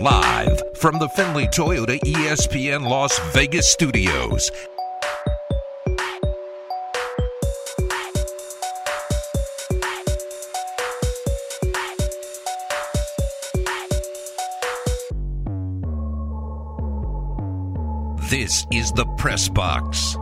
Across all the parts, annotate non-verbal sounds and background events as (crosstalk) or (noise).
Live from the Findlay Toyota ESPN Las Vegas studios. This is the Press Box.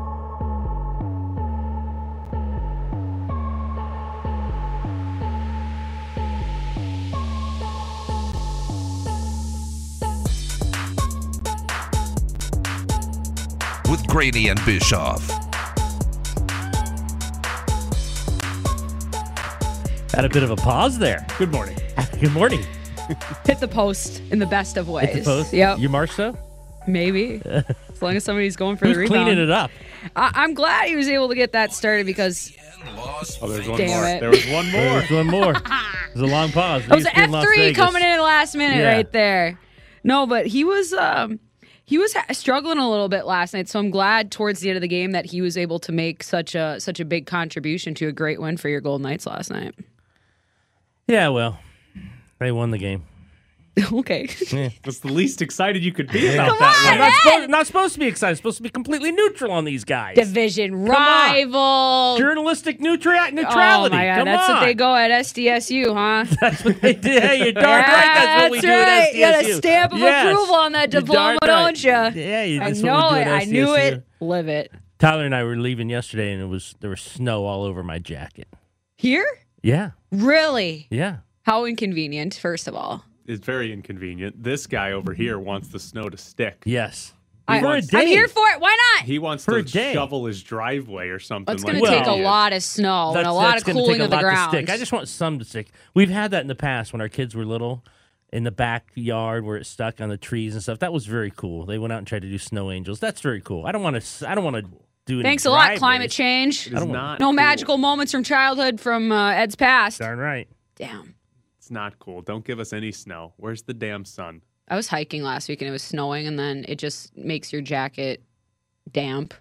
With Grady and Bischoff. Had a bit of a pause there. Good morning. Good morning. Hit the post in the best of ways. Hit the post. Yep. You Marshall? Maybe. as long as somebody's going for Who's the rebound. cleaning it up? I- I'm glad he was able to get that started because Oh, there's one Damn more. it. There was one more. There's one more. (laughs) There's a long pause. it was an ESPN F3 coming in at the last minute Yeah. right there. No, but he was um he was ha- struggling a little bit last night, so I'm glad towards the end of the game that he was able to make such a such a big contribution to a great win for your Golden Knights last night. Yeah, well, they won the game. (laughs) okay. That's the least excited you could be about Come that. on, I'm not supposed, not supposed to be excited. supposed to be completely neutral on these guys. Division on. rival. Journalistic neutral Oh neutrality. my god, Come that's on. what they go at SDSU, huh? (laughs) That's what they did. Hey, you're darn Yeah, right. That's what we do right. at SDSU. You got a stamp of Yes. approval on that diploma, right. don't you? Yeah, you, I know what we it. do at I knew it. Live it. Tyler and I were leaving yesterday, and it was there was snow all over my jacket. Here? Yeah, Really? yeah. How inconvenient, first of all. It's very inconvenient. This guy over here wants the snow to stick. Yes. I, For a I'm here for it. Why not? He wants For a to day. shovel his driveway or something. It's like going to that. take a lot of snow and a lot of gonna cooling take a of the lot ground. to stick. I just want some to stick. We've had that in the past when our kids were little, in the backyard where it stuck on the trees and stuff. That was very cool. They went out and tried to do snow angels. That's very cool. I don't want to. I don't want to do. Any Thanks a lot, driveways. climate change. It is not No cool. magical moments from childhood from uh, Ed's past. Darn right. Damn. It's not cool. Don't give us any snow. Where's the damn sun? I was hiking last week and it was snowing, and then it just makes your jacket damp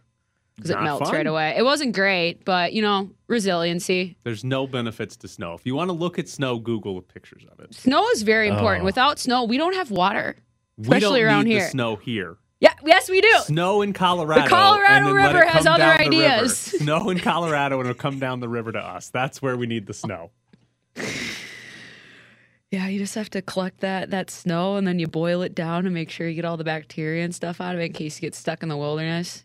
because it melts fun. right away. It wasn't great, but you know, resiliency. There's no benefits to snow. If you want to look at snow, Google pictures of it. Snow is very important. Oh. Without snow, we don't have water, we don't especially around need here. the snow here. Yeah, yes, we do. Snow in Colorado. The Colorado and then let River has other down river. ideas. Snow in Colorado and it'll come down the river to us. That's where we need the snow. (laughs) Yeah, you just have to collect that that snow and then you boil it down to make sure you get all the bacteria and stuff out of it in case you get stuck in the wilderness.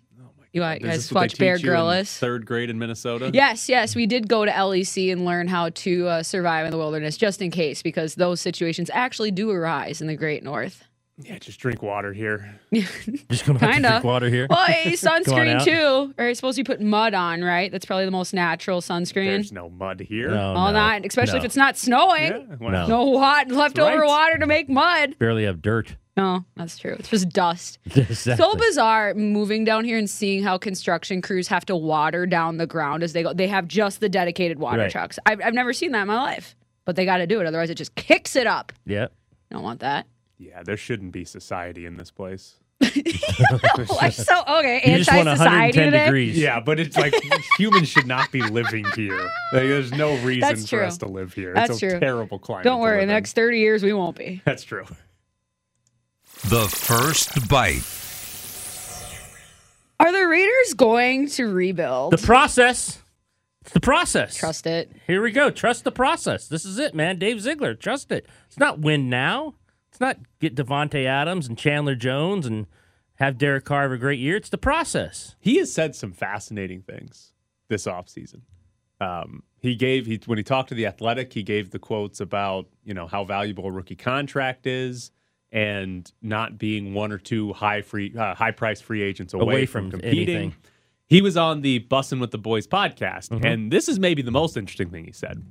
You want- Is guys this what they watch Bear Grylls? Third grade in Minnesota. Yes, yes, we did go to LEC and learn how to uh, survive in the wilderness just in case because those situations actually do arise in the Great North. Yeah, just drink water here. (laughs) Just gonna have to Kinda. drink water here. Well, hey, (laughs) sunscreen out. too. Or it's supposed to be put mud on, right? That's probably the most natural sunscreen. There's no mud here. No, All no, not, especially no. if it's not snowing. Yeah, well, No. No hot leftover right. water to make mud. barely have dirt. No, that's true. It's just dust. (laughs) Exactly. so bizarre moving down here and seeing how construction crews have to water down the ground as they go. They have just the dedicated water Right. trucks. I've, I've never seen that in my life, but they got to do it. Otherwise, it just kicks it up. Yeah. Don't want that. Yeah, there shouldn't be society in this place. (laughs) Oh, Why so okay? You just want Anti-society 110 today. degrees. Yeah, but it's like (laughs) humans should not be living here. Like, there's no reason That's for true. us to live here. That's it's a true. terrible climate. Don't to worry. live In the next thirty years, we won't be. That's true. The First Bite. Are the Raiders going to rebuild? The process. It's the process. Trust it. Here we go. Trust the process. This is it, man. Dave Ziegler. Trust it. It's not win now. It's not get Davante Adams and Chandler Jones and have Derek Carr have a great year. It's the process. He has said some fascinating things this offseason. Um, he gave he when he talked to the Athletic, he gave the quotes about you know how valuable a rookie contract is and not being one or two high free uh, high price free agents away, Away from, from competing. anything. He was on the Bussin' with the Boys podcast, Mm-hmm. and this is maybe the most interesting thing he said.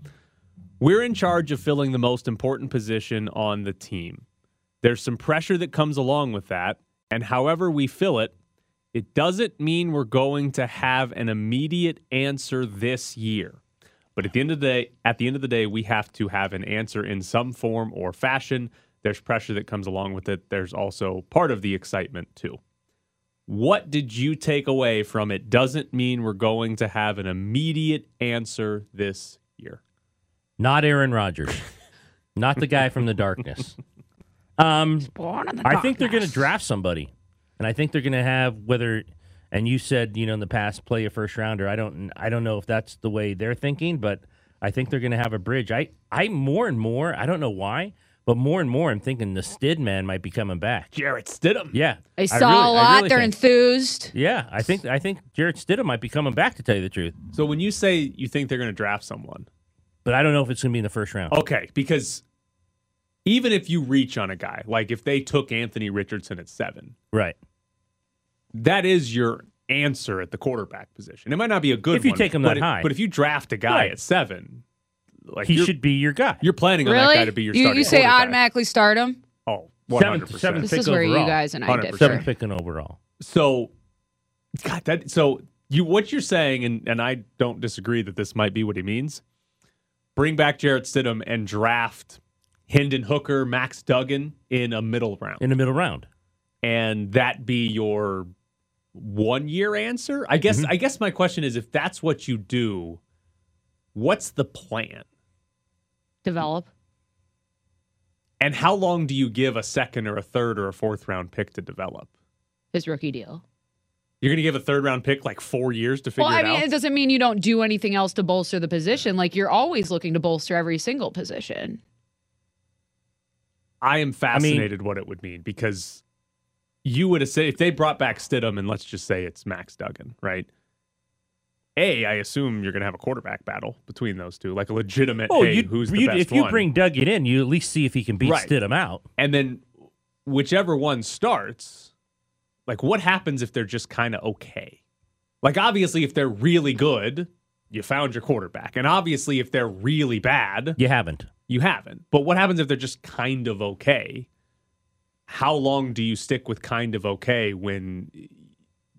We're in charge of filling the most important position on the team. There's some pressure that comes along with that, and however we fill it, it doesn't mean we're going to have an immediate answer this year. But at the end of the day, at the end of the day, we have to have an answer in some form or fashion. There's pressure that comes along with it. There's also part of the excitement too. What did you take away from it? Doesn't mean we're going to have an immediate answer this year. Not Aaron Rodgers. Not the guy from the darkness. (laughs) Um, Born in the I think they're going to draft somebody, and I think they're going to have whether. And you said you know in the past play a first rounder. I don't. I don't know if that's the way they're thinking, but I think they're going to have a bridge. I. I more and more. I don't know why, but more and more, I'm thinking the Stid man might be coming back. Jarrett Stidham. Yeah, I I saw really- a I lot. really they're think- enthused. Yeah, I think I think Jarrett Stidham might be coming back to tell you the truth, So when you say you think they're going to draft someone, but I don't know if it's going to be in the first round. okay, because even if you reach on a guy, like if they took Anthony Richardson at seven, Right. that is your answer at the quarterback position. It might not be a good If you one, take him but that if- high. But if you draft a guy Right. at seven, like He should be your guy. you're planning on Really? that guy to be your you, starting you say quarterback. automatically start him? Oh, Seventh- 100%. seventh This pick is where you overall. guys and I differ. Seventh picking overall. So, God, that so you what you're saying, and and I don't disagree that this might be what he means. Bring back Jarrett Stidham and draft Hendon Hooker, Max Duggan in a middle round, in a middle round. and that be your one year answer. I guess. Mm-hmm. I guess my question is, if that's what you do, what's the plan? Develop. And how long do you give a second or a third or a fourth round pick to develop? His rookie deal. You're going to give a third round pick like four years to figure Well, I it mean, out. it doesn't mean you don't do anything else to bolster the position. Like you're always looking to bolster every single position. I am fascinated what it would mean because you would have said if they brought back Stidham and let's just say it's Max Duggan, right? A, I assume you're going to have a quarterback battle between those two, like a legitimate. Oh, hey, who's the best if you one? bring Duggan in, you at least see if he can beat Right. Stidham out. and then whichever one starts, like what happens if they're just kind of okay? Like obviously, if they're really good, you found your quarterback, and obviously, if they're really bad, You haven't. you haven't. But what happens if they're just kind of okay? How long do you stick with kind of okay when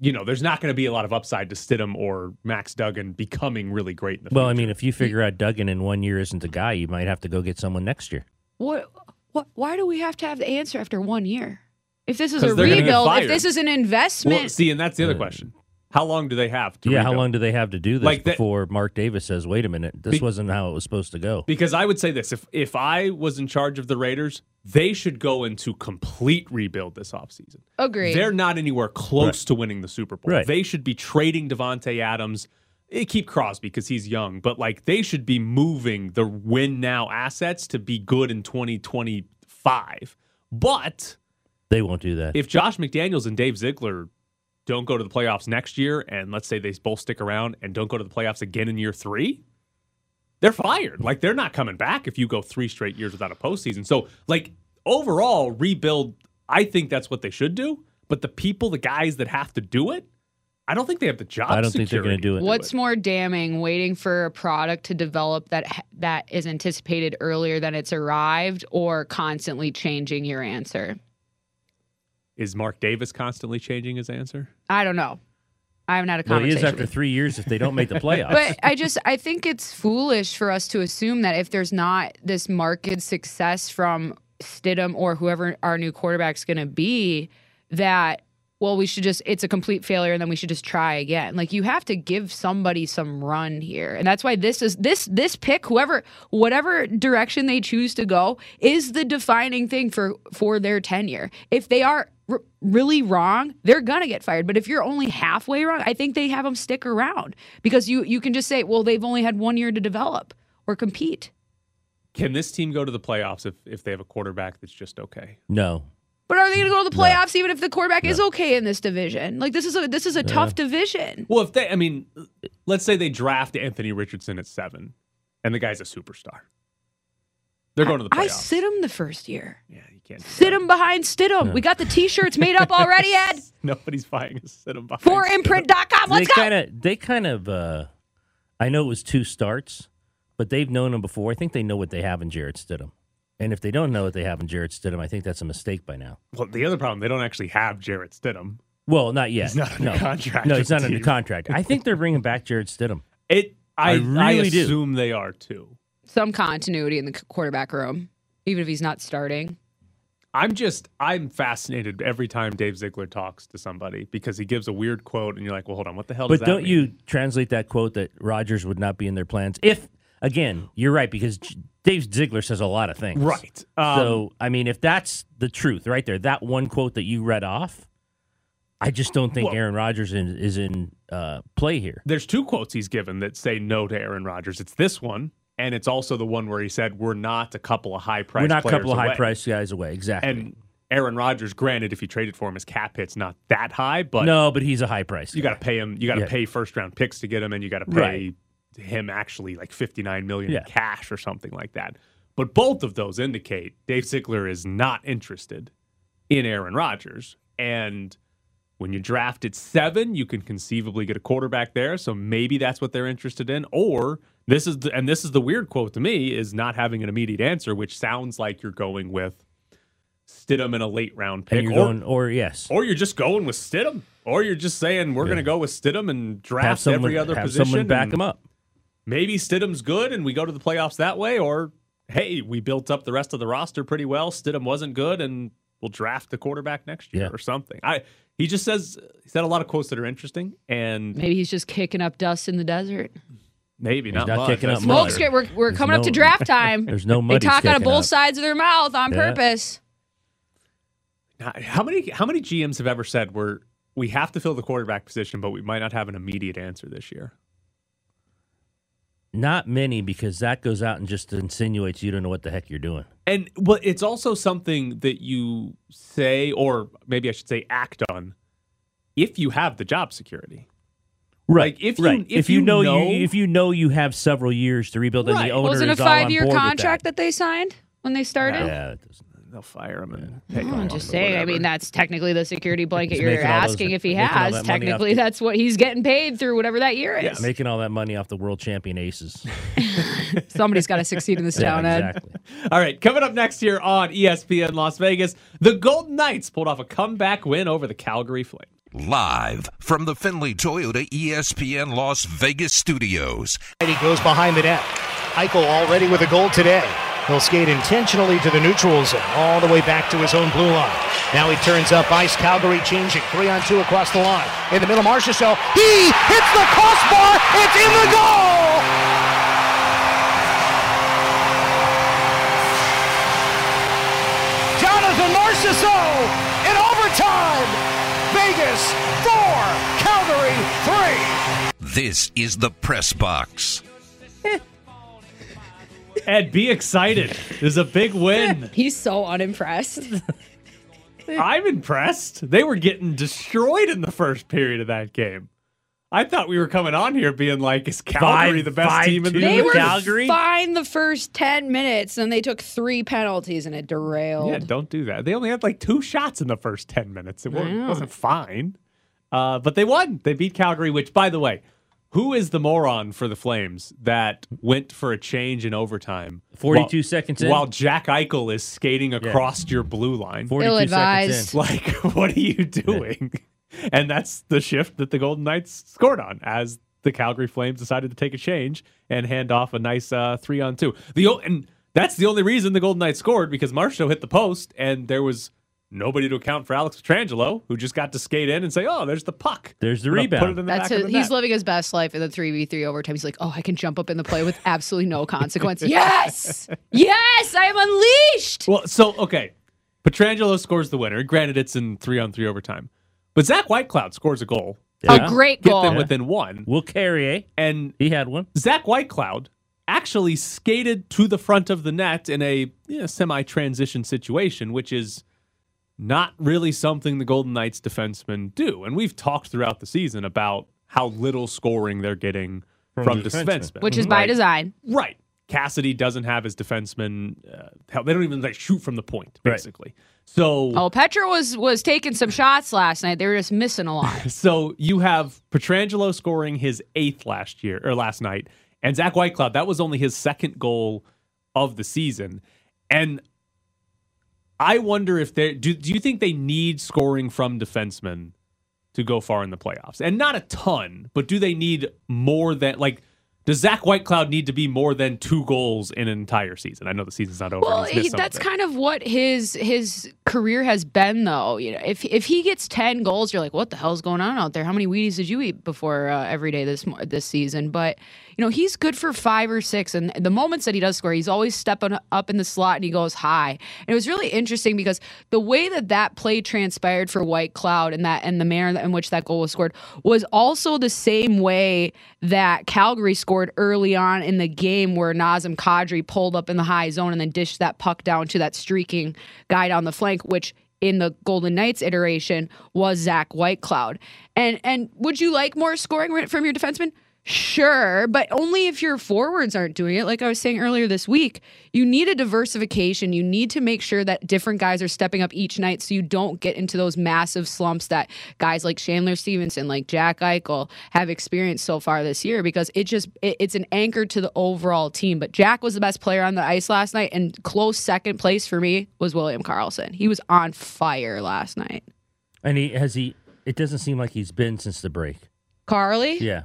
you know there's not going to be a lot of upside to Stidham or Max Duggan becoming really great in the Well, I mean, if you figure out Duggan in one year isn't the guy, you might have to go get someone next year. What? What? Why do we have to have the answer after one year? If this is a they're gonna get rebuild, if this is an investment, well, see, and that's the other hmm. question: how long do they have to? yeah, how long do they have to do this Like that- before Mark Davis says, "Wait a minute, this Be- wasn't how it was supposed to go"? Because I would say this: if if I was in charge of the Raiders, they should go into complete rebuild this offseason. agree. They're not anywhere close to winning the Super Bowl. Right. They should be trading Davante Adams. Eh, keep Crosby because he's young, but like they should be moving the win now assets to be good in 2025. But They won't do that. if Josh McDaniels and Dave Ziegler don't go to the playoffs next year, and let's say they both stick around and don't go to the playoffs again in year three, they're fired. Like they're not coming back if you go three straight years without a postseason. So, like overall, rebuild. I think that's what they should do. But the people, the guys that have to do it, I don't think they have the job. I don't think they're gonna do it. to What's more damning, waiting for a product to develop that that is anticipated earlier than it's arrived, or constantly changing your answer? Is Mark Davis constantly changing his answer? I don't know. I haven't had a well, conversation. is after three years if they don't make the (laughs) playoffs. but I just I think it's foolish for us to assume that if there's not this market success from Stidham or whoever our new quarterback's going to be, that well we should just it's a complete failure and then we should just try again. Like you have to give somebody some run here, and that's why this is this this pick whoever whatever direction they choose to go is the defining thing for for their tenure. If they are r- really wrong, they're gonna get fired. But if you're only halfway wrong, I think they have them stick around because you you can just say, well, they've only had one year to develop or compete. Can this team go to the playoffs if, if they have a quarterback that's just okay? no, But are they going to go to the playoffs even if the quarterback is okay in this division? Like this is a this is a tough division. Well, if they, I mean, let's say they draft Anthony Richardson at seven, and the guy's a superstar. They're going to the playoffs. I sit him the first year. Yeah, you can't. Sit him behind Stidham. We got the T-shirts made up already, (laughs) Ed. Nobody's buying a sit him behind. For Stidham. imprint.com. Let's they go. kind of they kind of uh I know it was two starts, but they've known him before. I think they know what they have in Jarrett Stidham. And if they don't know what they have in Jarrett Stidham, I think that's a mistake by now. Well, the other problem, they don't actually have Jarrett Stidham. Well, not yet. He's not under no. contract No, with he's not the under contract. I think they're bringing back Jarrett Stidham. (laughs) It, I, I I, really do. assume they are too. Some continuity in the quarterback room, even if he's not starting. I'm just, I'm fascinated every time Dave Ziegler talks to somebody because he gives a weird quote, and you're like, well, hold on, what the hell does But don't mean? you translate that quote that Rodgers would not be in their plans if again, you're right because Dave Ziegler says a lot of things. Right. Um, so, I mean, if that's the truth right there, that one quote that you read off, I just don't think Well- Aaron Rodgers in, is in uh, play here. there's two quotes he's given that say no to Aaron Rodgers. It's this one, and it's also the one where he said, "We're not a couple of high price. We're not a couple of away." high priced guys away. Exactly. And Aaron Rodgers, granted, if you traded for him, his cap hit's not that high, but no, but he's a high price. you got to pay him. You got to Yeah. pay first round picks to get him, and you got to pay Right. Him actually like fifty nine million Yeah. in cash or something like that. But both of those indicate Dave Ziegler is not interested in Aaron Rodgers, and when you draft at seven, you can conceivably get a quarterback there. So maybe that's what they're interested in. Or this is the, and this is the weird quote to me is not having an immediate answer, which sounds like you're going with Stidham in a late round pick, or, going, or yes, or you're just going with Stidham, or you're just saying we're going to go with Stidham and draft someone, every other have position. someone back and him up. Maybe Stidham's good and we go to the playoffs that way, or hey, we built up the rest of the roster pretty well. Stidham wasn't good, and we'll draft the quarterback next year Yeah. or something. I he just says he said a lot of quotes that are interesting, and Maybe he's just kicking up dust in the desert. maybe not, not much. kicking That's up mud. for Smoke's sure. We're, we're There's coming up to draft time. (laughs) There's no they mud. he's talk out of both up. sides of their mouth on Yeah. purpose. Now, How many how many GMs have ever said we're we have to fill the quarterback position, but we might not have an immediate answer this year? Not many because that goes out and just insinuates you don't know what the heck you're doing. And well, it's also something that you say, or maybe I should say, act on, if you have the job security. Right. Like, if you- right. if you, you know, know- you if you know you have several years to rebuild and the owner Wasn't it a is all on five year contract that. that. they signed when they started? Yeah, that doesn't- They'll fire him and pay hmm, him I'm just or saying. I mean, that's technically the security blanket He's you're making all those- asking if he has. that Technically, the- that's what he's getting paid through whatever that year is. making all that money off the world champion aces. (laughs) Somebody's got to succeed in this (laughs) yeah, town, Ed. exactly. All right, coming up next year on ESPN Las Vegas, the Golden Knights pulled off a comeback win over the Calgary Flames. Live from the Findlay Toyota ESPN Las Vegas studios. He goes behind the net. Eichel already with a goal today. He'll skate intentionally to the neutral zone, all the way back to his own blue line. Now he turns up ice. Calgary changing three on two across the line. In the middle, Marchessault. He hits the crossbar. It's in the goal. Jonathan Marchessault in overtime. Vegas four, Calgary three. This is the press box. (laughs) Ed, be excited. There's a big win. (laughs) He's so unimpressed. (laughs) (laughs) I'm impressed. They were getting destroyed in the first period of that game. I thought we were coming on here being like, is Calgary Five- the best five, team in the league? They were Calgary? fine the first 10 minutes, and they took three penalties, and it derailed. Yeah, don't do that. They only had like two shots in the first 10 minutes. It wasn't, wasn't fine. Uh, but they won. They beat Calgary, which, by the way, who is the moron for the Flames that went for a change in overtime? 42 while- seconds in. While Jack Eichel is skating across your blue line. 42 seconds Ill-advised. in. Like, (laughs) what are you doing? and that's the shift that the Golden Knights scored on as the Calgary Flames decided to take a change and hand off a nice uh, three on two. The and that's the only reason the Golden Knights scored because Marshall hit the post and there was nobody to account for Alex Pietrangelo, who just got to skate in and say, "Oh, there's the puck. There's the rebound." Put it in the That's back his, of the he's net." living his best life in the 3v3 overtime. He's like, oh, I can jump up in the play with absolutely no consequence. (laughs) yes! Yes! I am unleashed! Well, so okay, Pietrangelo scores the winner. Granted, it's in three on three overtime, but Zach Whitecloud scores a goal. Yeah. A great Get goal. them within one, Will Carrier, eh? and he had one. Zach Whitecloud actually skated to the front of the net in a you know, semi-transition situation, which is not really something the Golden Knights defensemen do. And we've talked throughout the season about how little scoring they're getting from, From the the defensemen. defensemen. Which is by Right. design. Right. Cassidy doesn't have his defensemen. Uh, they don't even like shoot from the point, Right. basically. So Oh, Petra was was taking some shots last night. They were just missing a lot. (laughs) So you have Pietrangelo scoring his eighth last year or last night, and Zach Whitecloud that was only his second goal of the season. And I wonder if they do. Do you think they need scoring from defensemen to go far in the playoffs? And not a ton, but do they need more than like? Does Zach Whitecloud need to be more than two goals in an entire season? I know the season's not over. Well, he, some of that's kind of what his his career has been, though. You know, if if he gets ten goals, you're like, what the hell's going on out there? How many Wheaties did you eat before uh, every day this this season? But you know, he's good for five or six, and the moments that he does score, he's always stepping up in the slot and he goes high. And it was really interesting because the way that that play transpired for Whitecloud and that and the manner in which that goal was scored was also the same way that Calgary scored early on in the game where Nazem Kadri pulled up in the high zone and then dished that puck down to that streaking guy down the flank, which in the Golden Knights iteration was Zach Whitecloud. And and would you like more scoring from your defenseman? Sure, but only if your forwards aren't doing it. Like I was saying earlier this week, you need a diversification. You need to make sure that different guys are stepping up each night so you don't get into those massive slumps that guys like Chandler Stephenson, like Jack Eichel have experienced so far this year because it just it, it's an anchor to the overall team. But Jack was the best player on the ice last night and close second place for me was William Karlsson. He was on fire last night. And he has he. It doesn't seem like he's been since the break. Carly? Yeah.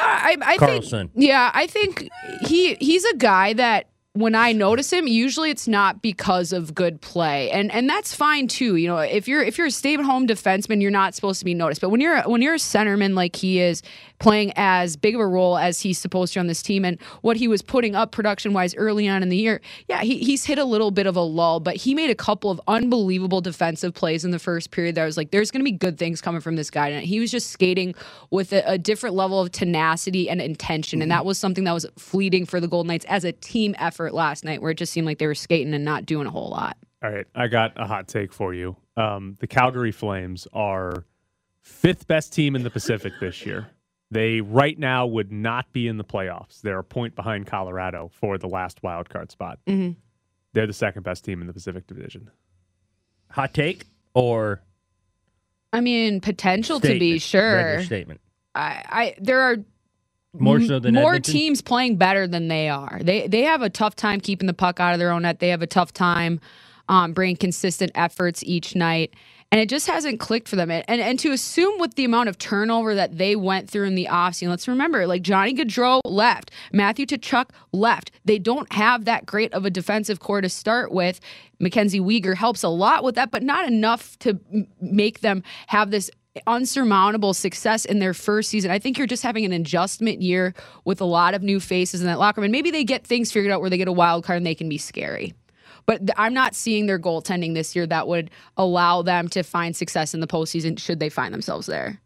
I, I Karlsson. think. Yeah, I think he he's a guy that when I notice him, usually it's not because of good play, and and that's fine too. You know, if you're if you're a stay at home defenseman, you're not supposed to be noticed. But when you're when you're a centerman like he is, playing as big of a role as he's supposed to on this team, and what he was putting up production wise early on in the year, yeah, he, he's hit a little bit of a lull, but he made a couple of unbelievable defensive plays in the first period. That I was like, there's going to be good things coming from this guy, and he was just skating with a, a different level of tenacity and intention, and that was something that was fleeting for the Golden Knights as a team effort last night, where it just seemed like they were skating and not doing a whole lot. All right, I got a hot take for you. Um, the Calgary Flames are fifth best team in the Pacific this year. They right now would not be in the playoffs. They're a point behind Colorado for the last wild card spot. Mhm. They're the second best team in the Pacific Division. Hot take or I mean, potential to be sure. Statement. I, I there are More so than more Edmonton? teams playing better than they are. They they have a tough time keeping the puck out of their own net. They have a tough time um, bringing consistent efforts each night, and it just hasn't clicked for them. And and, to assume with the amount of turnover that they went through in the offseason, let's remember like Johnny Gaudreau left, Matthew Tkachuk left. They don't have that great of a defensive core to start with. Mackenzie Weegar helps a lot with that, but not enough to make them have this unsurmountable success in their first season. I think you're just having an adjustment year with a lot of new faces in that locker room. And maybe they get things figured out where they get a wild card and they can be scary. But th- I'm not seeing their goaltending this year that would allow them to find success in the postseason should they find themselves there.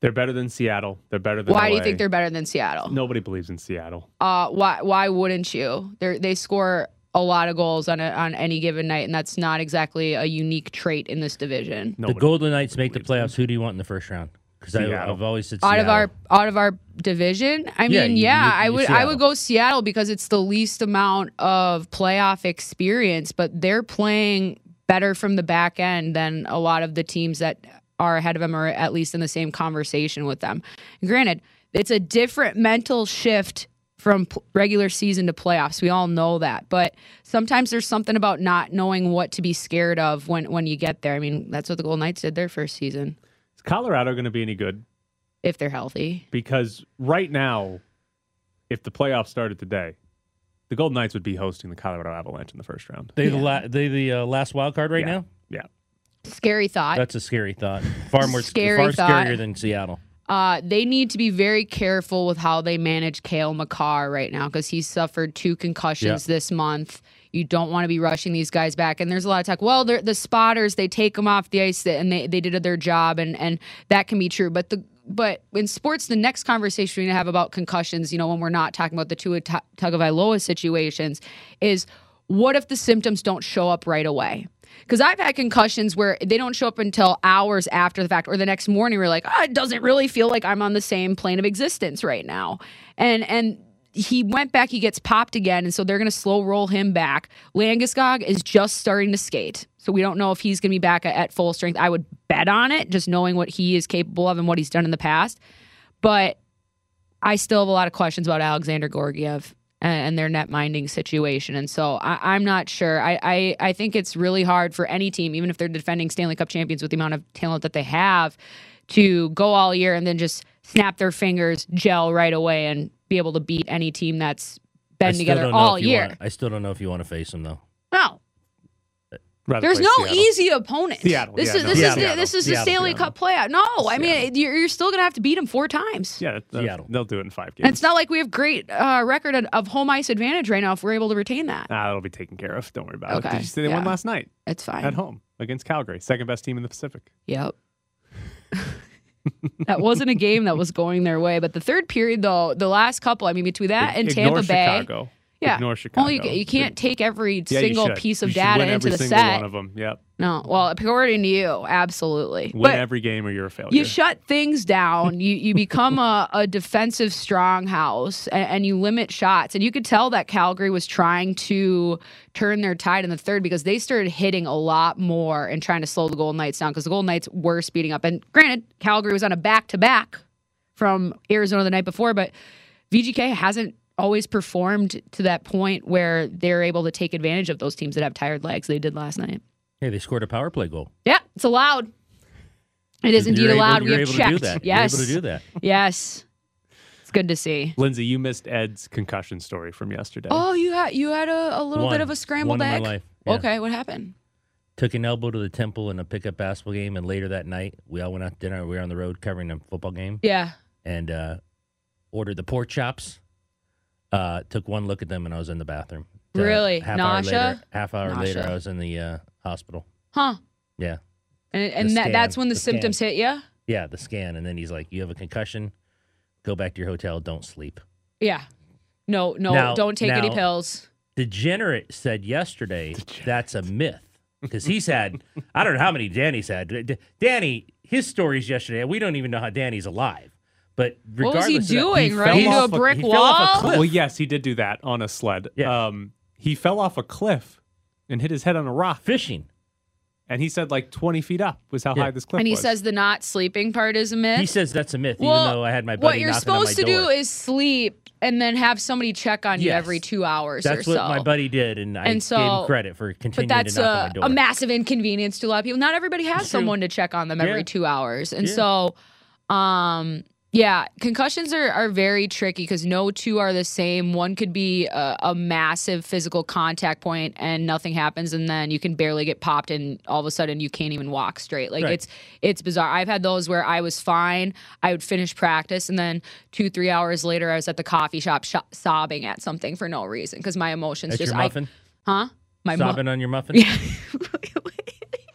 They're better than Seattle. They're better than Why do you think they're better than Seattle? Nobody believes in Seattle. Uh, why why wouldn't you? They they score a lot of goals on a, on any given night, and that's not exactly a unique trait in this division. Nobody. the Golden Knights make the believes playoffs. Who do you want in the first round? Because I've always said out of our out of our division? I Yeah, mean you- yeah you- i you would i would go seattle because it's the least amount of playoff experience but they're playing better from the back end than a lot of the teams that are ahead of them or at least in the same conversation with them and granted it's a different mental shift from p- regular season to playoffs. We all know that but sometimes there's something about not knowing what to be scared of when when you get there. I mean that's what the golden knights did their first season Is Colorado going to be any good? if they're healthy Because right now, if the playoffs started today, the Golden Knights would be hosting the Colorado Avalanche in the first round. They the la- they the uh, last wild card right Yeah. now. Yeah. scary thought That's a scary thought. Far more Scary far thought. scarier than Seattle. Uh, they need to be very careful with how they manage Cale Makar right now because he's suffered two concussions Yeah. this month. You don't want to be rushing these guys back. And there's a lot of talk. Well, the spotters. They take them off the ice and they, they did their job, and and that can be true. But the but in sports, the next conversation we have about concussions, you know, when we're not talking about the Tu- Tagovailoa situations, is what if the symptoms don't show up right away? Because I've had concussions where they don't show up until hours after the fact, or the next morning we're like, oh, it doesn't really feel like I'm on the same plane of existence right now. And and he went back, he gets popped again, and so they're gonna slow roll him back. Landeskog is just starting to skate. So we don't know if he's gonna be back at, full strength. I would bet on it, just knowing what he is capable of and what he's done in the past. But I still have a lot of questions about Alexander Georgiev and, their net minding situation. And so I, I'm not sure. I, I, I think it's really hard for any team, even if they're defending Stanley Cup champions with the amount of talent that they have, to go all year and then just snap their fingers, gel right away, and be able to beat any team that's been together all year. want- I still don't know if you want to face them though. no, Rather there's no Seattle. easy opponent. Seattle, This yeah, is no, this Seattle. is the, this is the Stanley Seattle. Cup playoff. No, I mean you're, you're still gonna have to beat them four times. Yeah, they'll, Seattle. they'll do it in five games. And it's not like we have great uh, record of- of home ice advantage right now if we're able to retain that. Ah, that'll be taken care of. Don't worry about it. Did you see they won last night It's fine. at home against Calgary, second best team in the Pacific? Yep. (laughs) that wasn't a game that was going their way, but the third period though, the last couple, I mean between that and Ignore Tampa Bay, Chicago. Yeah. Ignore Chicago. Well, you, you can't take every Yeah, single piece of You data into every the single set. one of them. Yep. No, well, according to you, absolutely. Win but every game or you're a failure. you shut things down. you you become a, a defensive stronghouse and, and you limit shots. And you could tell that Calgary was trying to turn their tide in the third because they started hitting a lot more and trying to slow the Golden Knights down because the Golden Knights were speeding up. And granted, Calgary was on a back to back from Arizona the night before, but VGK hasn't always performed to that point where they're able to take advantage of those teams that have tired legs. They did last night. Hey, they scored a power play goal. Yeah, it's allowed. It is indeed You're able- allowed. we you're have able checked. To do that. Yes. You're able to do that. Yes. It's good to see. Lindsay, you missed Ed's concussion story from yesterday. Oh, you had you had a, a little One. bit of a scrambled One in my egg. life. Yeah. Okay, what happened? Took an elbow to the temple in a pickup basketball game, and later that night we all went out to dinner. We were on the road covering a football game, Yeah. and uh, ordered the pork chops. Uh, took one look at them, and I was in the bathroom. Uh, Really? half hour later, half hour later, I was in the uh, hospital. Huh. Yeah, And and that, scan, that's when the, the scan. symptoms hit you? yeah, the scan, and then he's like, "You have a concussion. Go back to your hotel. Don't sleep." Yeah. No, no, Now- don't take any now- pills. Degenerate said yesterday that's a myth because he's had I don't know how many Danny's had. D- Danny, his stories yesterday. We don't even know how Danny's alive. But What was he regardless of that, doing? fell Running into a brick he off a wall? cliff. Well, yes, he did do that on a sled. Yeah. Um, he fell off a cliff and hit his head on a rock. fishing. And he said like 20 feet up was how Yeah. high this cliff And he was. says the not sleeping part is a myth. He says that's a myth, Well, even though I had my buddy what you're knocking on my supposed to do is sleep and then have somebody check on you every two hours That's or what so. my buddy did, and I And gave him credit for but continuing that's to knock on a, my door. a massive inconvenience to a lot of people. Not everybody has It's true. someone to check on them every two hours. And Yeah. so, um, yeah, concussions are, are very tricky because no two are the same. One could be a, a massive physical contact point and nothing happens, and then you can barely get popped, and all of a sudden you can't even walk straight. Like Right. it's it's bizarre. I've had those where I was fine. I would finish practice, and then two three hours later, I was at the coffee shop sho- sobbing at something for no reason because my emotions That's just your muffin. I, huh? My mu- Sobbing on your muffin. (laughs) Yeah.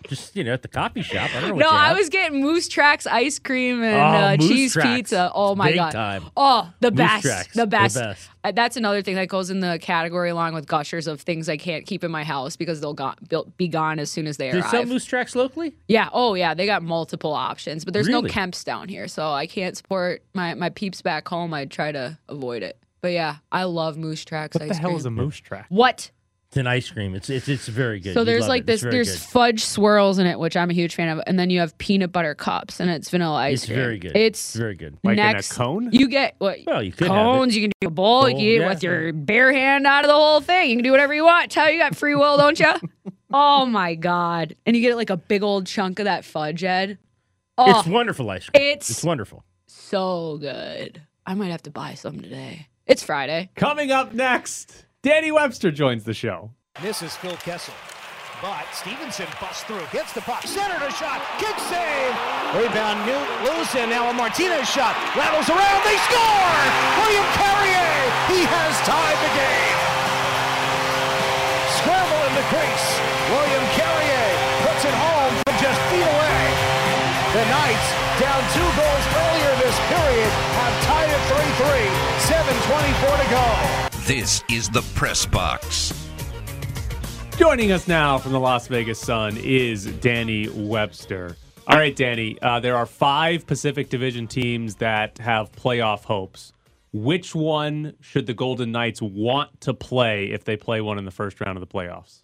Just you know, at the coffee shop. I don't know. What No, I have. was getting Moose Tracks ice cream and Oh, uh, cheese Tracks. pizza. Oh my Big god! time. Oh, the best, Tracks. the The best. best. Uh, That's another thing that goes in the category along with gushers of things I can't keep in my house because they'll go- they'll be gone as soon as they Do they arrive. sell moose tracks locally? yeah. Oh yeah. They got multiple options, but there's Really? no Kemps down here, so I can't support my my peeps back home. I try to avoid it. But yeah, I love Moose Tracks what ice the hell cream. is a moose track? what? It's an ice cream. It's it's it's very good. So You'd there's love like it. It's this very there's good. fudge swirls in it, which I'm a huge fan of, and then you have peanut butter cups, and it's vanilla ice cream. It's cream. very good. It's very good. Like next, in a cone? You get what? Well, you could have cones. You can do a bowl. you Bowl, can eat yeah. with your bare hand out of the whole thing. You can do whatever you want. Tell you got free will, don't you? (laughs) oh my god! And you get like a big old chunk of that fudge, Ed. Oh, It's wonderful ice cream. it's- it's wonderful. so good. I might have to buy some today. It's Friday. Coming up next, Danny Webster joins the show. Misses Phil Kessel. But Stephenson busts through, gets the puck, centered a shot, kick save. Rebound new, loose, and now a Martinez shot. Rattles around, they score! William Carrier, he has tied the game. Scramble in the crease. William Carrier puts it home from just feet away. The Knights, down two goals earlier this period, have tied it 3-3. 7.24 to go. This is the Press Box. Joining us now from the Las Vegas Sun is Danny Webster. All right, Danny, uh, there are five Pacific Division teams that have playoff hopes. Which one should the Golden Knights want to play if they play one in the first round of the playoffs?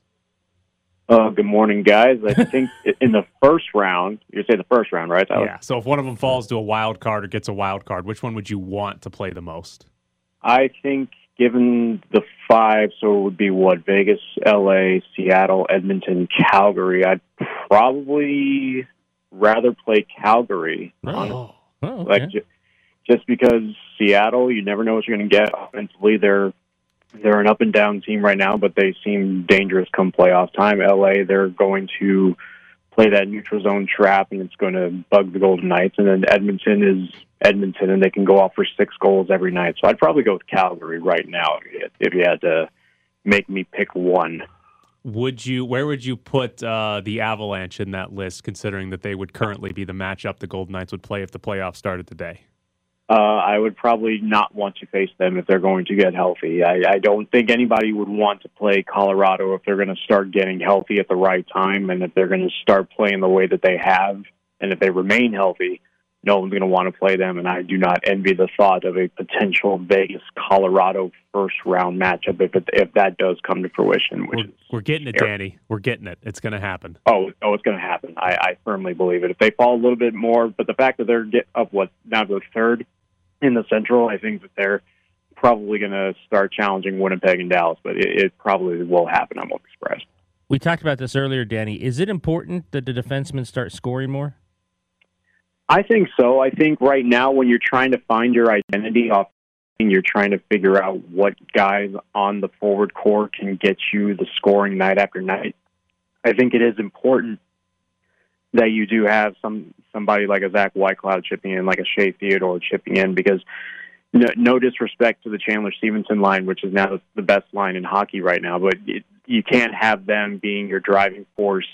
Uh, good morning, guys. I (laughs) think in the first round, you say the first round, right? Tyler? Yeah. So if one of them falls to a wild card or gets a wild card, which one would you want to play the most? I think given the five, so it would be what Vegas, L.A., Seattle, Edmonton, Calgary. I'd probably rather play Calgary. Oh, oh okay. Like, ju- just because Seattle, you never know what you're going to get offensively. They're they're an up and down team right now, but they seem dangerous come playoff time. LA, they're going to play that neutral zone trap, and it's going to bug the Golden Knights. And then Edmonton is Edmonton, and they can go off for six goals every night. So I'd probably go with Calgary right now if you had to make me pick one. Would you? Where would you put uh, the Avalanche in that list, considering that they would currently be the matchup the Golden Knights would play if the playoffs started today? Uh, I would probably not want to face them if they're going to get healthy. I, I don't think anybody would want to play Colorado if they're going to start getting healthy at the right time, and if they're going to start playing the way that they have, and if they remain healthy no one's going to want to play them, and I do not envy the thought of a potential Vegas Colorado first round matchup if it, if that does come to fruition. We're, we're, getting it, Danny. We're getting it. It's going to happen. Oh, oh, it's going to happen. I, I firmly believe it. If they fall a little bit more, but the fact that they're get up what now to third in the Central, I think that they're probably going to start challenging Winnipeg and Dallas. But it, it probably will happen. I'm surprised. We talked about this earlier, Danny. Is it important that the defensemen start scoring more? I think so. I think right now, when you're trying to find your identity off, you're trying to figure out what guys on the forward core can get you the scoring night after night. I think it is important that you do have some somebody like a Zach Whitecloud chipping in, like a Shea Theodore chipping in, because no, no disrespect to the Chandler Stephenson line, which is now the best line in hockey right now, but it, you can't have them being your driving force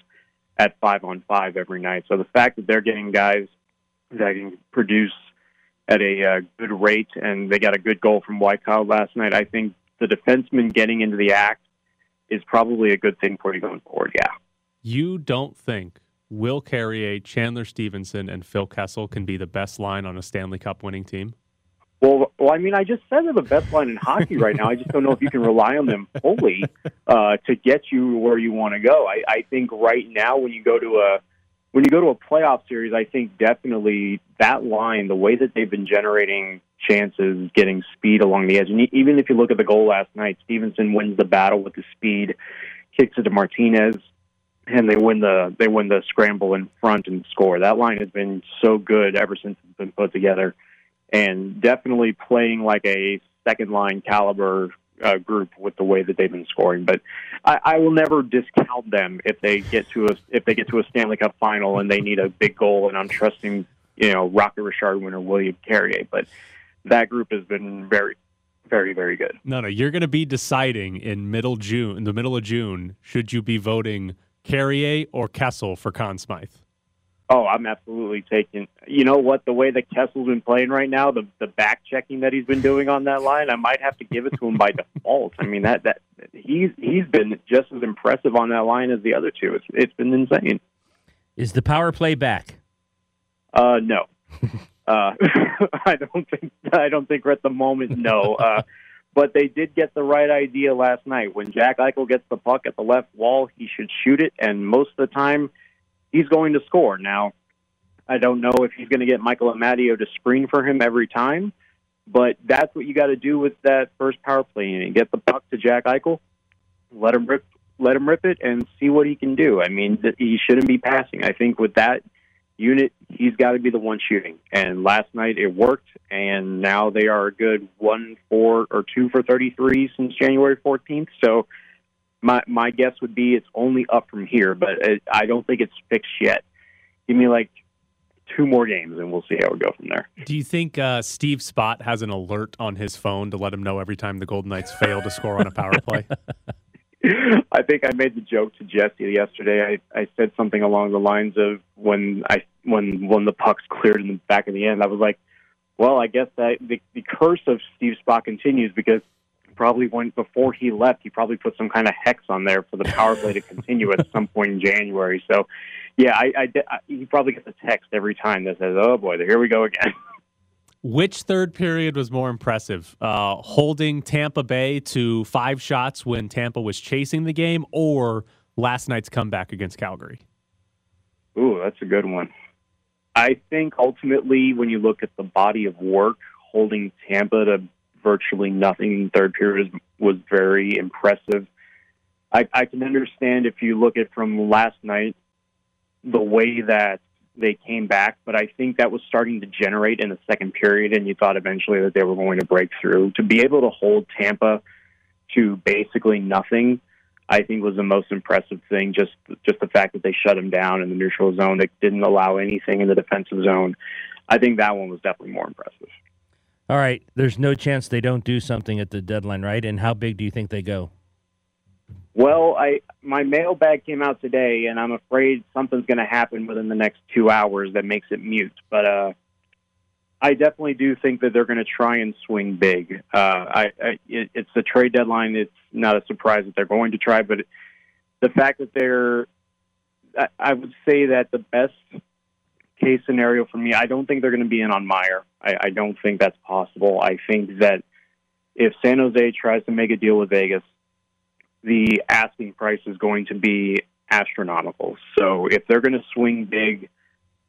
at five on five every night. So the fact that they're getting guys that can produce at a uh, good rate, and they got a good goal from Whitecloud last night. I think the defenseman getting into the act is probably a good thing for you going forward. Yeah. You don't think Will Carrier, Chandler Stephenson, and Phil Kessel can be the best line on a Stanley Cup winning team? Well, well, I mean, I just said they're the best line in hockey right now. I just don't know if you can rely on them fully uh, to get you where you want to go. I, I think right now, when you go to a when you go to a playoff series, I think definitely that line, the way that they've been generating chances, getting speed along the edge, and even if you look at the goal last night, Stephenson wins the battle with the speed, kicks it to Martinez, and they win the they win the scramble in front and score. That line has been so good ever since it's been put together, and definitely playing like a second line caliber uh, group with the way that they've been scoring. But I, I will never discount them if they get to a if they get to a Stanley Cup final and they need a big goal. And I'm trusting you know Rocket Richard winner William Carrier. But that group has been very very, very good. No, no, you're going to be deciding in middle June, in the middle of June, should you be voting Carrier or Kessel for Conn Smythe? Oh, I'm absolutely taking. You know what? The way that Kessel's been playing right now, the the back checking that he's been doing on that line, I might have to give it to him by default. I mean that that he's he's been just as impressive on that line as the other two. It's it's been insane. Is the power play back? Uh, no. (laughs) uh, (laughs) I don't think I don't think we're at the moment. No. Uh, but they did get the right idea last night. When Jack Eichel gets the puck at the left wall, he should shoot it, and most of the time he's going to score. Now, I don't know if he's going to get Michael Amadio to screen for him every time, but that's what you got to do with that first power play inning. Get the puck to Jack Eichel, let him rip, let him rip it, and see what he can do. I mean, he shouldn't be passing. I think with that unit, he's got to be the one shooting. And last night it worked, and now they are a good one, four, or two for thirty-three since January fourteenth. So my my guess would be it's only up from here, but it, I don't think it's fixed yet. Give me like two more games, and we'll see how we go from there. Do you think uh, Steve Spott has an alert on his phone to let him know every time the Golden Knights fail to score on a power play? (laughs) I think I made the joke to Jesse yesterday. I, I said something along the lines of when I when when the pucks cleared in the back of the end, I was like, "Well, I guess that the, the curse of Steve Spott continues because probably when before he left, he probably put some kind of hex on there for the power play to continue at some point in January. So, yeah, I, I, I he probably gets a text every time that says, "Oh boy, here we go again." (laughs) Which third period was more impressive? Uh, holding Tampa Bay to five shots when Tampa was chasing the game, or last night's comeback against Calgary? Ooh, that's a good one. I think ultimately, when you look at the body of work, holding Tampa to virtually nothing in third period was, was very impressive. I, I can understand if you look at from last night the way that they came back, but I think that was starting to generate in the second period, and you thought eventually that they were going to break through. To be able to hold Tampa to basically nothing, I think was the most impressive thing. Just just the fact that they shut them down in the neutral zone, they didn't allow anything in the defensive zone. I think that one was definitely more impressive. All right, there's no chance they don't do something at the deadline, right? And how big do you think they go? Well, I my mailbag came out today, and I'm afraid something's going to happen within the next two hours that makes it mute. But uh, I definitely do think that they're going to try and swing big. Uh, I, I it, it's the trade deadline. It's not a surprise that they're going to try, but the fact that they're, I, I would say that the best case scenario for me, I don't think they're going to be in on Meier. I, I don't think that's possible. I think that if San Jose tries to make a deal with Vegas, the asking price is going to be astronomical. So if they're going to swing big,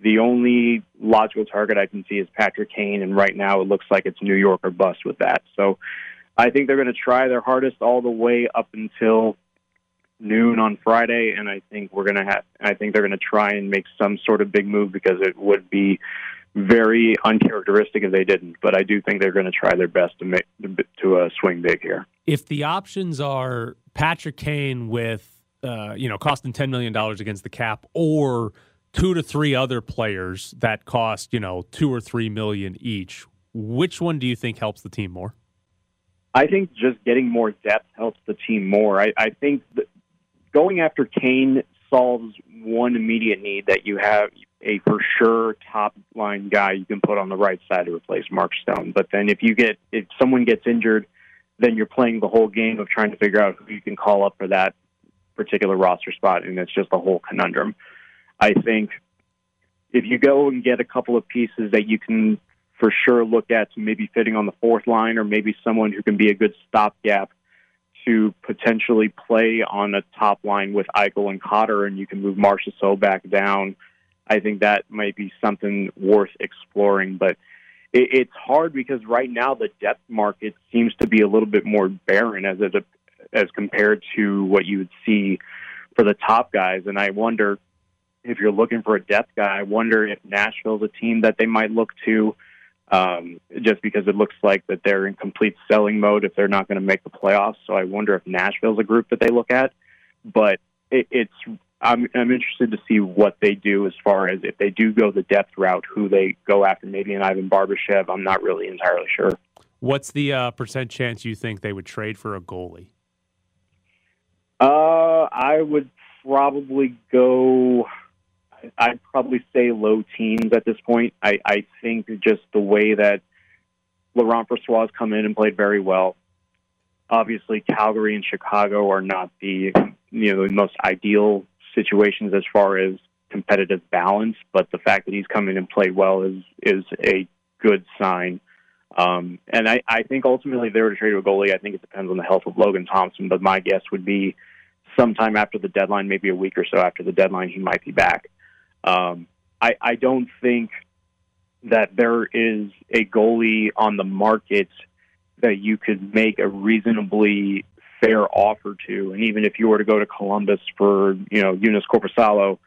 the only logical target I can see is Patrick Kane, and right now it looks like it's New York or bust with that. So I think they're going to try their hardest all the way up until noon on Friday, and I think we're to have. I think they're going to try and make some sort of big move because it would be very uncharacteristic if they didn't. But I do think they're going to try their best to make to uh, swing big here. If the options are Patrick Kane with uh, you know costing ten million dollars against the cap, or two to three other players that cost you know two or three million each, which one do you think helps the team more? I think just getting more depth helps the team more. I, I think going after Kane solves one immediate need that you have a for sure top line guy you can put on the right side to replace Mark Stone. But then if you get if someone gets injured, then you're playing the whole game of trying to figure out who you can call up for that particular roster spot, and it's just a whole conundrum. I think if you go and get a couple of pieces that you can for sure look at to maybe fitting on the fourth line, or maybe someone who can be a good stopgap to potentially play on a top line with Eichel and Cotter, and you can move Marchessault back down. I think that might be something worth exploring, but it, it's hard because right now the depth market seems to be a little bit more barren as it as compared to what you would see for the top guys, and I wonder if you're looking for a depth guy. I wonder if Nashville's a team that they might look to um, just because it looks like that they're in complete selling mode if they're not going to make the playoffs. So I wonder if Nashville's a group that they look at. But it, it's I'm, I'm interested to see what they do as far as if they do go the depth route, who they go after. Maybe an Ivan Barbashev. I'm not really entirely sure. What's the uh, percent chance you think they would trade for a goalie? Uh, I would probably go. I'd probably say low teens at this point. I, I think just the way that Laurent Brossoit has come in and played very well. Obviously, Calgary and Chicago are not the you know the most ideal situations as far as competitive balance, but the fact that he's come in and played well is is a good sign. Um, and I, I think ultimately, if they were to trade a goalie, I think it depends on the health of Logan Thompson. But my guess would be sometime after the deadline, maybe a week or so after the deadline, he might be back. Um, I, I don't think that there is a goalie on the market that you could make a reasonably fair offer to. And even if you were to go to Columbus for, you know, Joonas Korpisalo,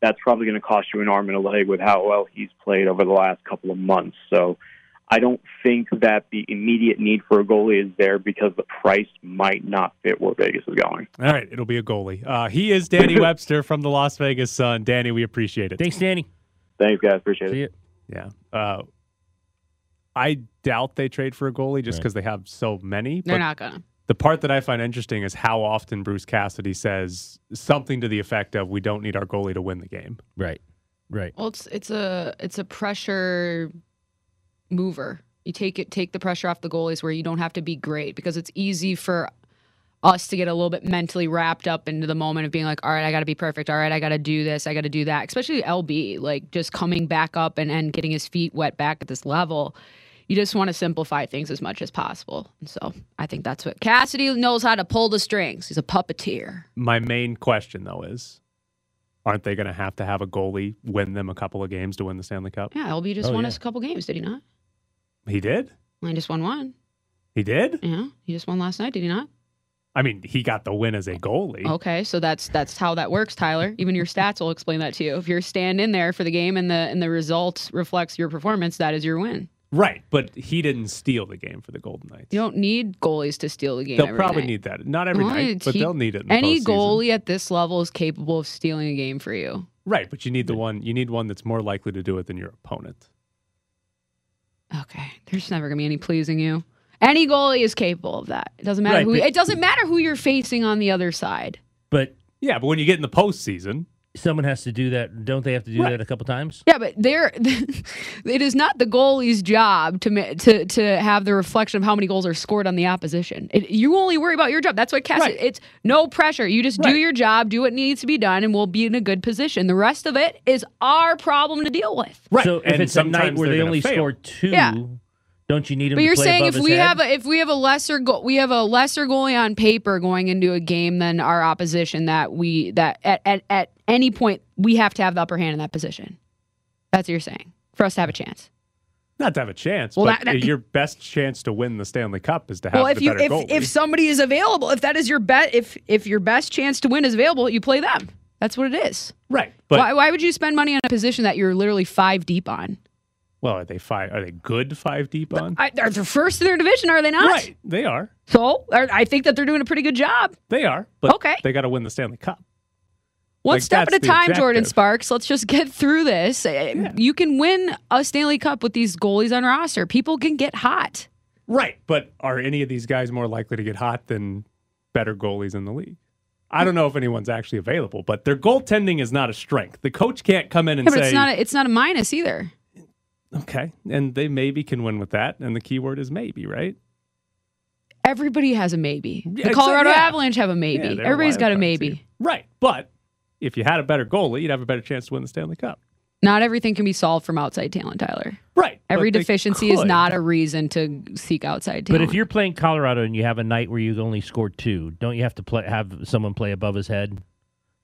that's probably going to cost you an arm and a leg with how well he's played over the last couple of months. So I don't think that the immediate need for a goalie is there because the price might not fit where Vegas is going. All right, it'll be a goalie. Uh, he is Danny (laughs) Webster from the Las Vegas Sun. Danny, we appreciate it. Thanks, Danny. Thanks, guys. Appreciate See it. you. Yeah. Uh, I doubt they trade for a goalie just Right. because they have so many. They're but not gonna. The part that I find interesting is how often Bruce Cassidy says something to the effect of, "We don't need our goalie to win the game." Right. Right. Well, it's it's a it's a pressure mover. You take it take the pressure off the goalies where you don't have to be great because it's easy for us to get a little bit mentally wrapped up into the moment of being like, all right, I got to be perfect. All right, I got to do this. I got to do that. Especially LB, like just coming back up and, and getting his feet wet back at this level. You just want to simplify things as much as possible. So I think that's what Cassidy knows how to pull the strings. He's a puppeteer. My main question, though, is aren't they going to have to have a goalie win them a couple of games to win the Stanley Cup? Yeah, LB just Oh, won yeah. us a couple games, did he not? He did. He just won one. He did. Yeah, he just won last night, did he not? I mean, he got the win as a goalie. Okay, so that's that's how that works, Tyler. Even your stats will explain that to you. If you're stand in there for the game and the and the result reflects your performance, that is your win. Right, but he didn't steal the game for the Golden Knights. You don't need goalies to steal the game. They'll probably night. need that. Not every Well, night, but he- they'll need it. In the Any goalie at this level is capable of stealing a game for you. right? But you need the one. You need one that's more likely to do it than your opponent. Okay, there's never gonna be any pleasing you. Any goalie is capable of that. It doesn't matter Right, who. but- It doesn't matter who you're facing on the other side. But Yeah, but when you get in the postseason, someone has to do that. Don't they have to do Right. that a couple times? Yeah, but there, (laughs) it is not the goalie's job to to to have the reflection of how many goals are scored on the opposition. It, you only worry about your job. That's what Cass. Right. It's no pressure. You just do your job, do what needs to be done, and we'll be in a good position. The rest of it is our problem to deal with. right? So if and it's a night where they're they gonna only fail. score two, Yeah. Don't you need him But to you're play saying above if we head? have a, if we have a lesser goal, we have a lesser goalie on paper going into a game than our opposition that we that at, at at any point we have to have the upper hand in that position. That's what you're saying for us to have a chance. not to have a chance. Well, but that- that- your best chance to win the Stanley Cup is to have Well, if the you better if, goalie. if somebody is available, if that is your bet, if if your best chance to win is available, you play them. That's what it is. right, but why, why would you spend money on a position that you're literally five deep on? Well, are they five? Are they good five deep on? I, they're the first in their division, are they not? Right, they are. So I I think that they're doing a pretty good job. They are. But Okay. they got to win the Stanley Cup. One Like, step at a time, Jordan. Sparks. Let's just get through this. Uh, You can win a Stanley Cup with these goalies on roster. People can get hot. Right, but are any of these guys more likely to get hot than better goalies in the league? I don't know if anyone's actually available, but their goaltending is not a strength. The coach can't come in and Yeah, but say, it's not a, it's not a minus either. Okay, and they maybe can win with that. And the key word is maybe, right? Everybody has a maybe. Yeah, the Colorado yeah. Avalanche have a maybe. Yeah, they're Everybody's wild got a maybe. here. Right, but if you had a better goalie, you'd have a better chance to win the Stanley Cup. Not everything can be solved from outside talent, Tyler. Right. Every deficiency is not a reason to seek outside talent. But if you're playing Colorado and you have a night where you only scored two, don't you have to play, have someone play above his head?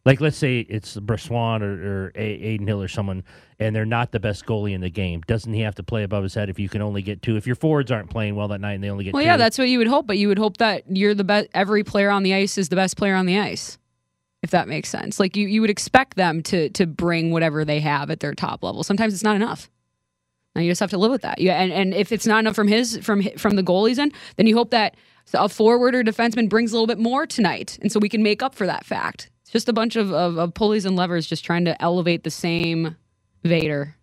Like, let's say it's Brossoit or, or A- Adin Hill or someone, and they're not the best goalie in the game. Doesn't he have to play above his head if you can only get two? If your forwards aren't playing well that night and they only get well, two? yeah, that's what you would hope, but you would hope that you're the best. Every player on the ice is the best player on the ice, if that makes sense. Like you, you would expect them to to bring whatever they have at their top level. Sometimes it's not enough. Now you just have to live with that. Yeah, and, and if it's not enough from his from from the goalies end, then you hope that a forward or defenseman brings a little bit more tonight, and so we can make up for that fact. It's just a bunch of, of, of pulleys and levers just trying to elevate the same Vader.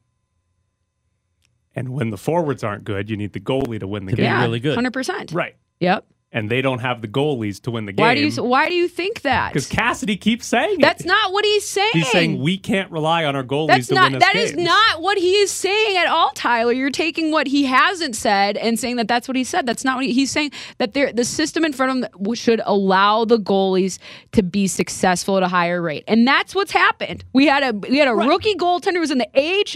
And when the forwards aren't good, you need the goalie to win the To be game. Yeah, really good. hundred percent. Right. Yep. And they don't have the goalies to win the game. Why do you Why do you think that? Because Cassidy keeps saying it. That's not what he's saying. He's saying we can't rely on our goalies That's to not. win That is not what he is saying at all, Tyler. You're taking what he hasn't said and saying that that's what he said. That's not what he, he's saying. That there, the system in front of him should allow the goalies to be successful at a higher rate, and that's what's happened. We had a we had a rookie goaltender who was in the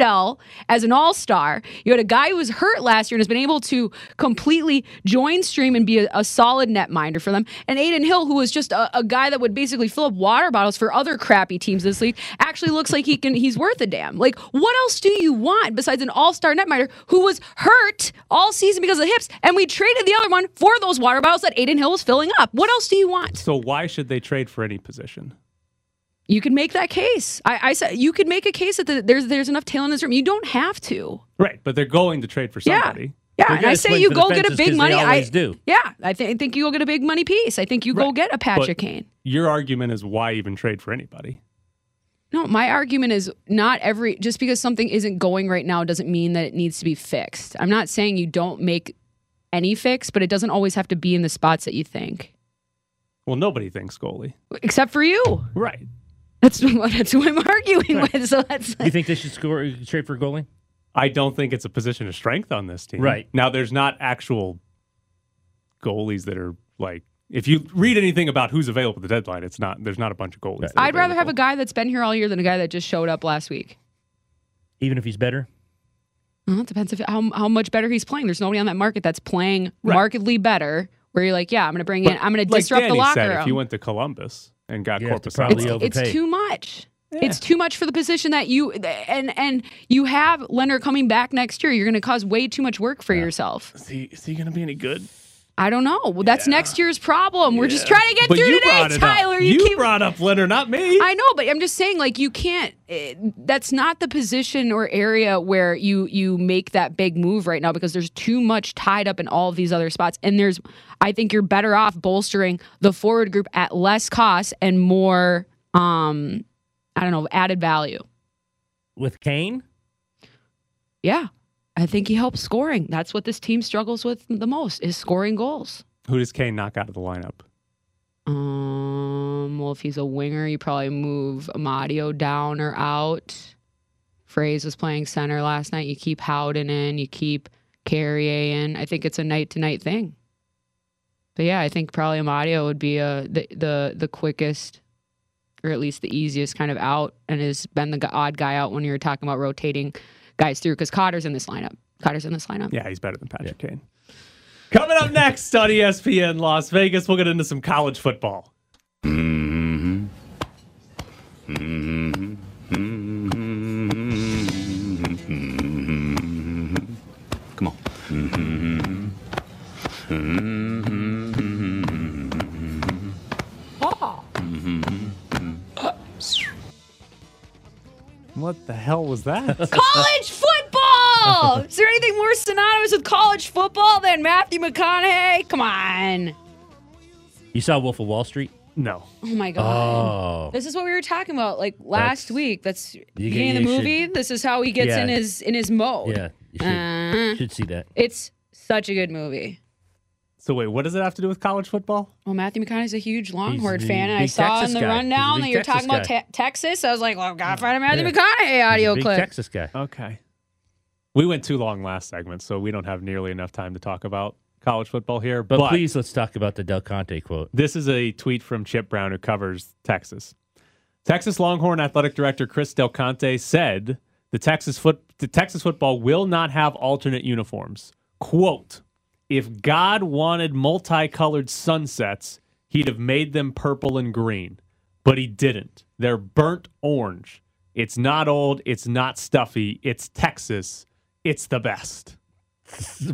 AHL as an All Star. You had a guy who was hurt last year and has been able to completely join stream and be a, a solid netminder for them. And Adin Hill, who was just a, a guy that would basically fill up water bottles for other crappy teams this league, actually looks like he can. He's worth a damn. Like, what else do you want besides an all-star netminder who was hurt all season because of the hips, and we traded the other one for those water bottles that Adin Hill was filling up? What else do you want? So why should they trade for any position? You can make that case. I, I said you could make a case that the, there's there's enough talent in this room. You don't have to. Right, but they're going to trade for somebody. Yeah, They're and I say you go get a big money. I do. Yeah, I, th- I think you go get a big money piece. I think you go get a Patrick But- Kane. Your argument is why even trade for anybody? No, my argument is not every just because something isn't going right now doesn't mean that it needs to be fixed. I'm not saying you don't make any fix, but it doesn't always have to be in the spots that you think. Well, nobody thinks goalie. Except for you. Right. That's (laughs) that's who I'm arguing with. So that's Do you think they should score trade for goalie? I don't think it's a position of strength on this team. Right. Now, there's not actual goalies that are like, if you read anything about who's available at the deadline, it's not, there's not a bunch of goalies. that are I'd rather have a guy that's been here all year than a guy that just showed up last week. Even if he's better? Well, it depends if how how much better he's playing. There's nobody on that market that's playing Right. markedly better. Where you're like, yeah, I'm going to bring in, I'm going to like disrupt Danny the locker said, room. If you went to Columbus and got You have to Corpus probably Alba- it's too much. It's too much for the position that you and and you have Leonard coming back next year. You're going to cause way too much work for yourself. is he, is he going to be any good? I don't know. Well, that's next year's problem. We're just trying to get But through you today, Tyler. up. You, keep brought up Leonard, not me. I know, but I'm just saying, like, you can't. eh, that's not the position or area where you you make that big move right now because there's too much tied up in all of these other spots, and there's. I think you're better off bolstering the forward group at less cost and more. Um, I don't know, added value. With Kane, Yeah, I think he helps scoring. That's what this team struggles with the most is scoring goals. Who does Kane knock out of the lineup? Um, well, if he's a winger, you probably move Amadio down or out. Froese was playing center last night. You keep Howden in, you keep Carrier in. I think it's a night to night thing. But yeah, I think probably Amadio would be uh the, the the quickest or at least the easiest kind of out and has been the odd guy out when you're talking about rotating guys through because Cotter's in this lineup. Cotter's in this lineup. Yeah, he's better than Patrick Kane. Coming up next on ESPN Las Vegas, we'll get into some college football. Come hell was that? (laughs) college football. Is there anything more synonymous with college football than Matthew McConaughey? Come on. you saw Wolf of Wall Street. no. Oh my god. Oh, This is what we were talking about like last That's- week. That's get- beginning of the you movie. This is how he gets Yeah. in his in his mode. yeah, you should, Uh-huh. should see that. It's such a good movie. So wait, what does it have to do with college football? Well, Matthew McConaughey's a huge Longhorn the fan, and I saw Texas in the guy. Rundown that you're Texas talking about te- Texas. I was like, well, gotta find a Matthew Yeah. McConaughey He's audio a big clip. Texas guy. Okay. We went too long last segment, so we don't have nearly enough time to talk about college football here. But, But, please, let's talk about the Del Conte quote. this is a tweet from Chip Brown, who covers Texas. Texas Longhorn athletic director Chris Del Conte said the Texas foot the Texas football will not have alternate uniforms. Quote: If God wanted multicolored sunsets, he'd have made them purple and green, but he didn't. They're burnt orange. It's not old. It's not stuffy. It's Texas. It's the best. (laughs)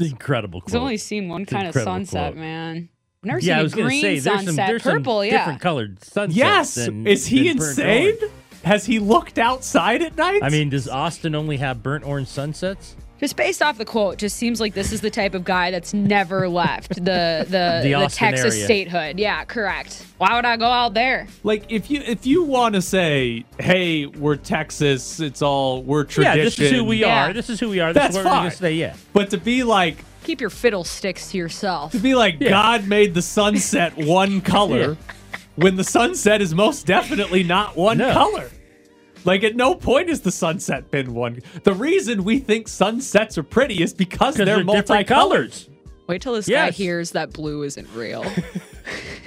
Incredible quote. He's only seen one It's kind of sunset, quote. man. I've never yeah, I seen was a green say there's sunset. some there's Purple, some yeah. different colored sunsets. Yes. than- Is he insane? Has he looked outside at night? I mean, does Austin only have burnt orange sunsets? Just based off the quote, just seems like this is the type of guy that's never left the the, (laughs) The the, Texas area. statehood. Yeah, correct. Why would I go out there? like if you if you want to say, "Hey, we're Texas. It's all we're tradition." Yeah, this is who we Yeah. are. This is who we are. This That's is what we're fine. gonna say. Yeah. But to be like Keep your fiddlesticks to yourself. to be like Yeah. God made the sunset (laughs) one color when the sunset is most definitely not one No. color. Like at no point has the sunset been one. The reason we think sunsets are pretty is because they're, they're, multicolored. colors. Wait till this guy hears that blue isn't real. (laughs)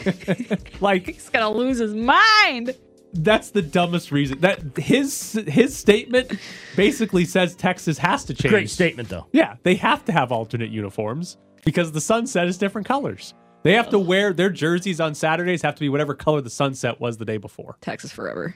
(laughs) Like He's gonna lose his mind. that's the dumbest reason. That his his statement basically says Texas has to change. Great statement, though. Yeah, they have to have alternate uniforms because the sunset is different colors. They have to wear their jerseys on Saturdays have to be whatever color the sunset was the day before. Texas forever.